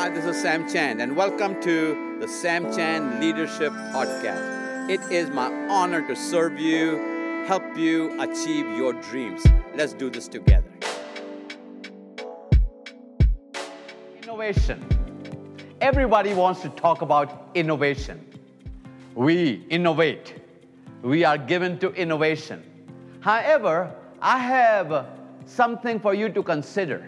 Hi, this is Sam Chand, and welcome to the Sam Chand Leadership Podcast. It is my honor to serve you, help you achieve your dreams. Let's do this together. Innovation. Everybody wants to talk about innovation. We innovate. We are given to innovation. However, I have something for you to consider.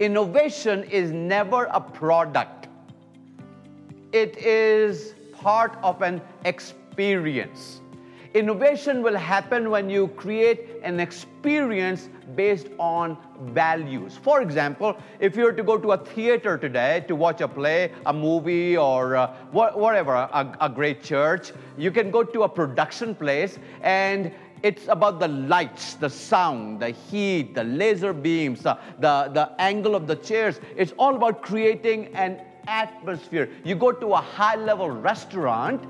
Innovation is never a product, it is part of an experience. Innovation will happen when you create an experience based on values. For example, if you were to go to a theater today to watch a play, a movie, or uh, whatever, a, a great church, you can go to a production place and it's about the lights, the sound, the heat, the laser beams, the, the, the angle of the chairs. It's all about creating an atmosphere. You go to a high level restaurant,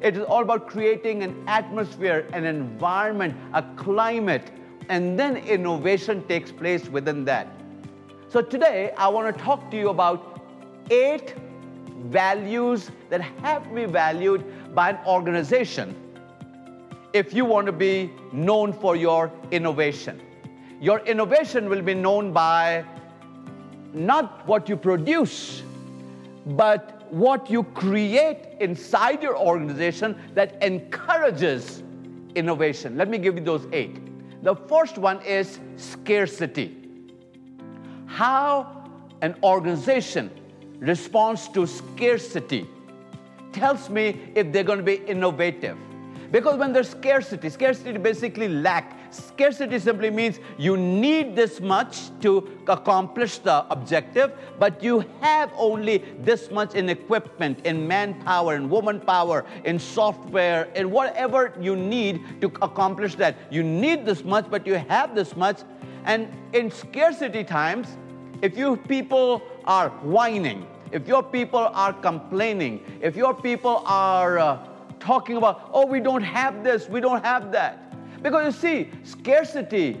it is all about creating an atmosphere, an environment, a climate, and then innovation takes place within that. So today, I want to talk to you about eight values that have to be valued by an organization if you want to be known for your innovation. Your innovation will be known by not what you produce, but what you create inside your organization that encourages innovation. Let me give you those eight. The first one is scarcity. How an organization responds to scarcity tells me if they're going to be innovative. Because when there's scarcity, scarcity basically lack. Scarcity simply means you need this much to accomplish the objective, but you have only this much in equipment, in manpower, in woman power, in software, in whatever you need to accomplish that. You need this much, but you have this much. And in scarcity times, if you people are whining, if your people are complaining, if your people are uh, talking about, oh, we don't have this, we don't have that. Because you see, scarcity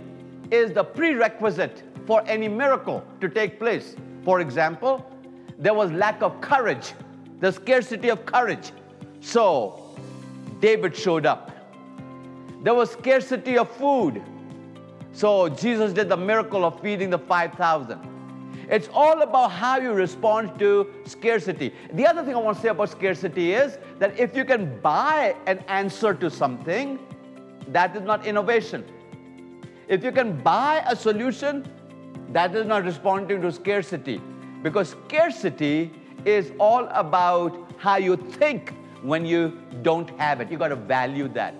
is the prerequisite for any miracle to take place. For example, there was lack of courage, the scarcity of courage. So, David showed up. There was scarcity of food. So, Jesus did the miracle of feeding the 5,000. It's all about how you respond to scarcity. The other thing I want to say about scarcity is that if you can buy an answer to something, that is not innovation. If you can buy a solution, that is not responding to scarcity. Because scarcity is all about how you think when you don't have it. You got to value that.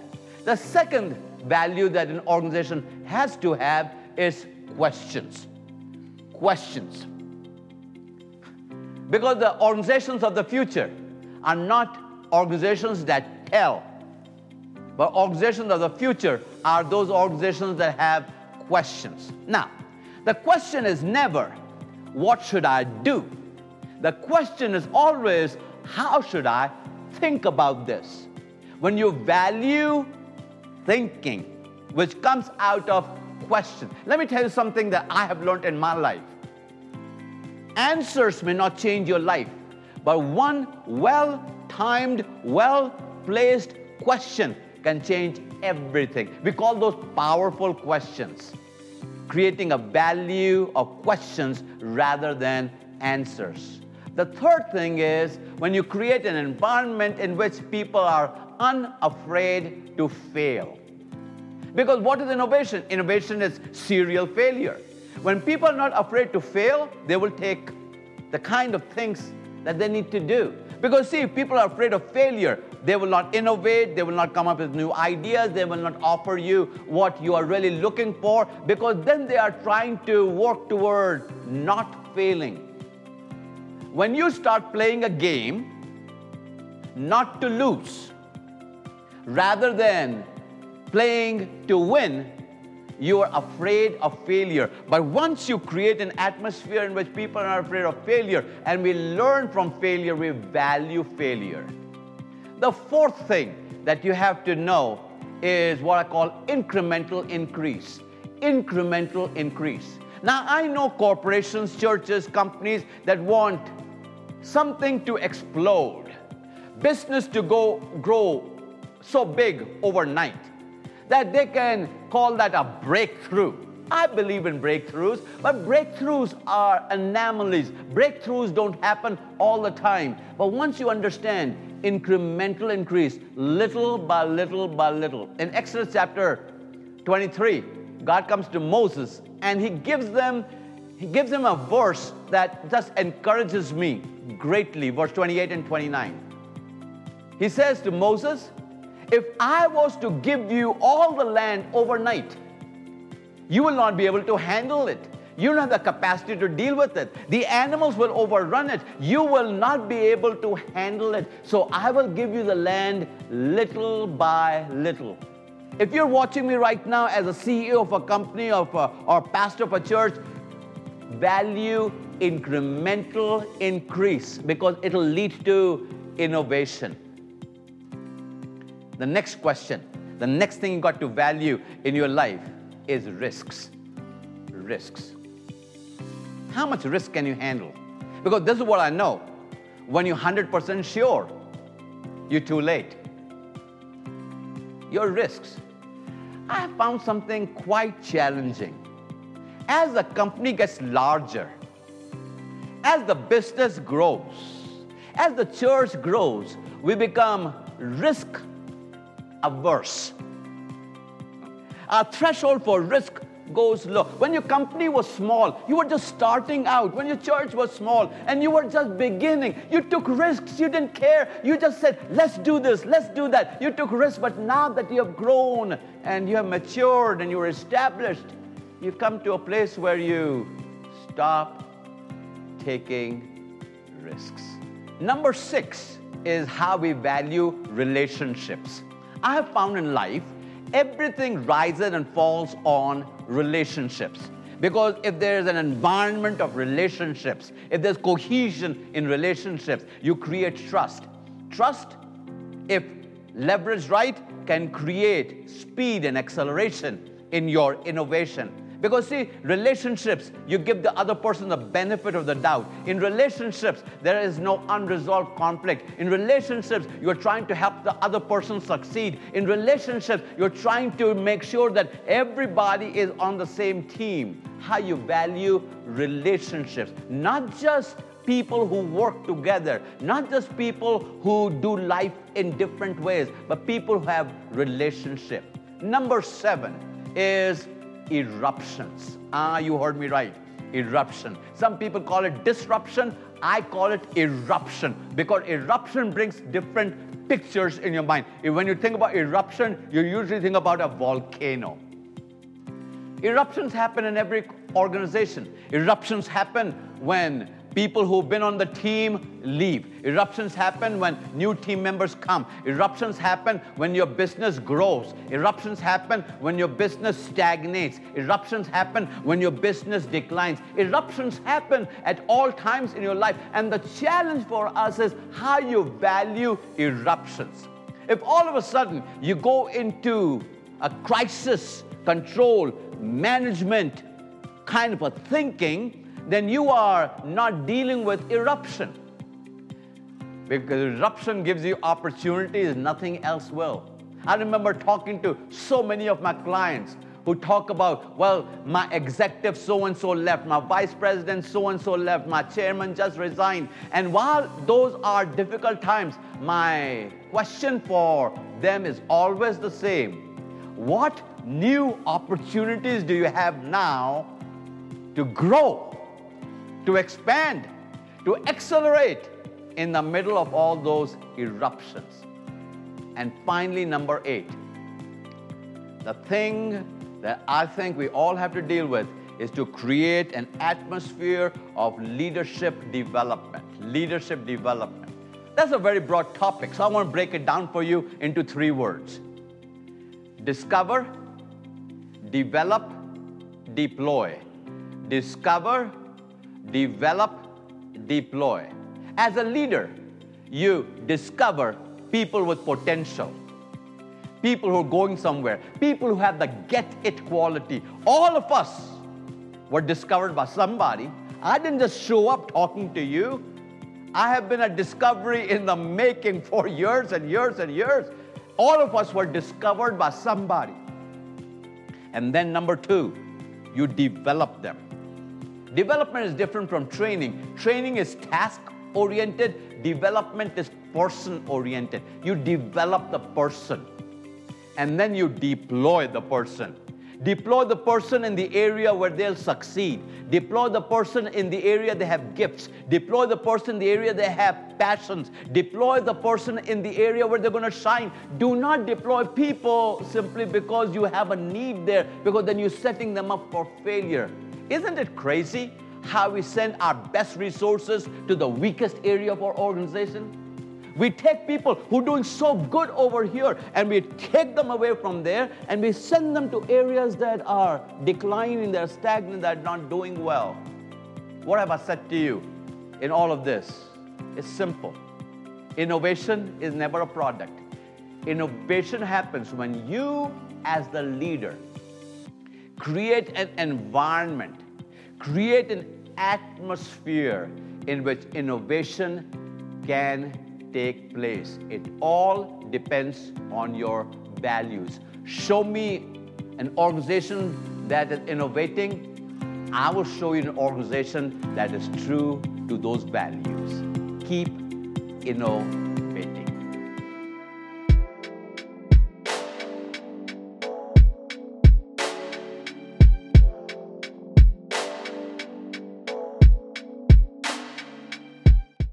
The second value that an organization has to have is questions questions. Because the organizations of the future are not organizations that tell, but organizations of the future are those organizations that have questions. Now, the question is never, what should I do? The question is always, how should I think about this? When you value thinking, which comes out of question. Let me tell you something that I have learned in my life. Answers may not change your life, but one well timed, well placed question can change everything. We call those powerful questions, creating a value of questions rather than answers. The third thing is when you create an environment in which people are unafraid to fail. Because what is innovation? Innovation is serial failure. When people are not afraid to fail, they will take the kind of things that they need to do. Because, see, if people are afraid of failure, they will not innovate, they will not come up with new ideas, they will not offer you what you are really looking for, because then they are trying to work toward not failing. When you start playing a game, not to lose, rather than playing to win, you are afraid of failure. But once you create an atmosphere in which people are afraid of failure and we learn from failure, we value failure. The fourth thing that you have to know is what I call incremental increase. Incremental increase. Now, I know corporations, churches, companies that want something to explode, business to go grow so big overnight that they can call that a breakthrough. I believe in breakthroughs, but breakthroughs are anomalies. Breakthroughs don't happen all the time. But once you understand incremental increase, little by little by little. In Exodus chapter 23, God comes to Moses and he gives them he gives them a verse that just encourages me greatly, verse 28 and 29. He says to Moses, If I was to give you all the land overnight, you will not be able to handle it. You don't have the capacity to deal with it. The animals will overrun it. You will not be able to handle it. So I will give you the land little by little. If you're watching me right now as a CEO of a company a, uh, or pastor of a church, value incremental increase because it'll lead to innovation. The next question, the next thing you got to value in your life is risks. Risks. How much risk can you handle? Because this is what I know. When you're 100% sure, you're too late. Your risks. I found something quite challenging. As the company gets larger, as the business grows, as the church grows, we become risk averse. Our threshold for risk goes low. When your company was small, you were just starting out. When your church was small and you were just beginning, you took risks. You didn't care. You just said, let's do this, let's do that. You took risks, but now that you have grown and you have matured and you're established, you've come to a place where you stop taking risks. Number six is how we value relationships. I have found in life everything rises and falls on relationships. Because if there's an environment of relationships, if there's cohesion in relationships, you create trust. Trust, if leveraged right, can create speed and acceleration in your innovation. Because, see, relationships, you give the other person the benefit of the doubt. In relationships, there is no unresolved conflict. In relationships, you're trying to help the other person succeed. In relationships, you're trying to make sure that everybody is on the same team. How you value relationships, not just people who work together, not just people who do life in different ways, but people who have relationship. Number seven is eruptions. Ah, you heard me right. Eruption. Some people call it disruption. I call it eruption because eruption brings different pictures in your mind. When you think about eruption, you usually think about a volcano. Eruptions happen in every organization. Eruptions happen when People who've been on the team leave. Eruptions happen when new team members come. Eruptions happen when your business grows. Eruptions happen when your business stagnates. Eruptions happen when your business declines. Eruptions happen at all times in your life. And the challenge for us is how you value eruptions. If all of a sudden you go into a crisis control management kind of a thinking, then you are not dealing with eruption. Because eruption gives you opportunities, nothing else will. I remember talking to so many of my clients who talk about, well, my executive so and so left, my vice president so and so left, my chairman just resigned. And while those are difficult times, my question for them is always the same What new opportunities do you have now to grow? To expand, to accelerate in the middle of all those eruptions. And finally, number eight, the thing that I think we all have to deal with is to create an atmosphere of leadership development. Leadership development. That's a very broad topic, so I want to break it down for you into three words discover, develop, deploy. Discover, develop, deploy. As a leader, you discover people with potential, people who are going somewhere, people who have the get it quality. All of us were discovered by somebody. I didn't just show up talking to you. I have been a discovery in the making for years and years and years. All of us were discovered by somebody. And then, number two, you develop them. Development is different from training. Training is task oriented, development is person oriented. You develop the person and then you deploy the person. Deploy the person in the area where they'll succeed. Deploy the person in the area they have gifts. Deploy the person in the area they have passions. Deploy the person in the area where they're going to shine. Do not deploy people simply because you have a need there, because then you're setting them up for failure. Isn't it crazy how we send our best resources to the weakest area of our organization? We take people who are doing so good over here and we take them away from there and we send them to areas that are declining, they're stagnant, they're not doing well. What have I said to you in all of this? It's simple. Innovation is never a product. Innovation happens when you, as the leader, create an environment, create an atmosphere in which innovation can take place. It all depends on your values. Show me an organization that is innovating. I will show you an organization that is true to those values. Keep innovating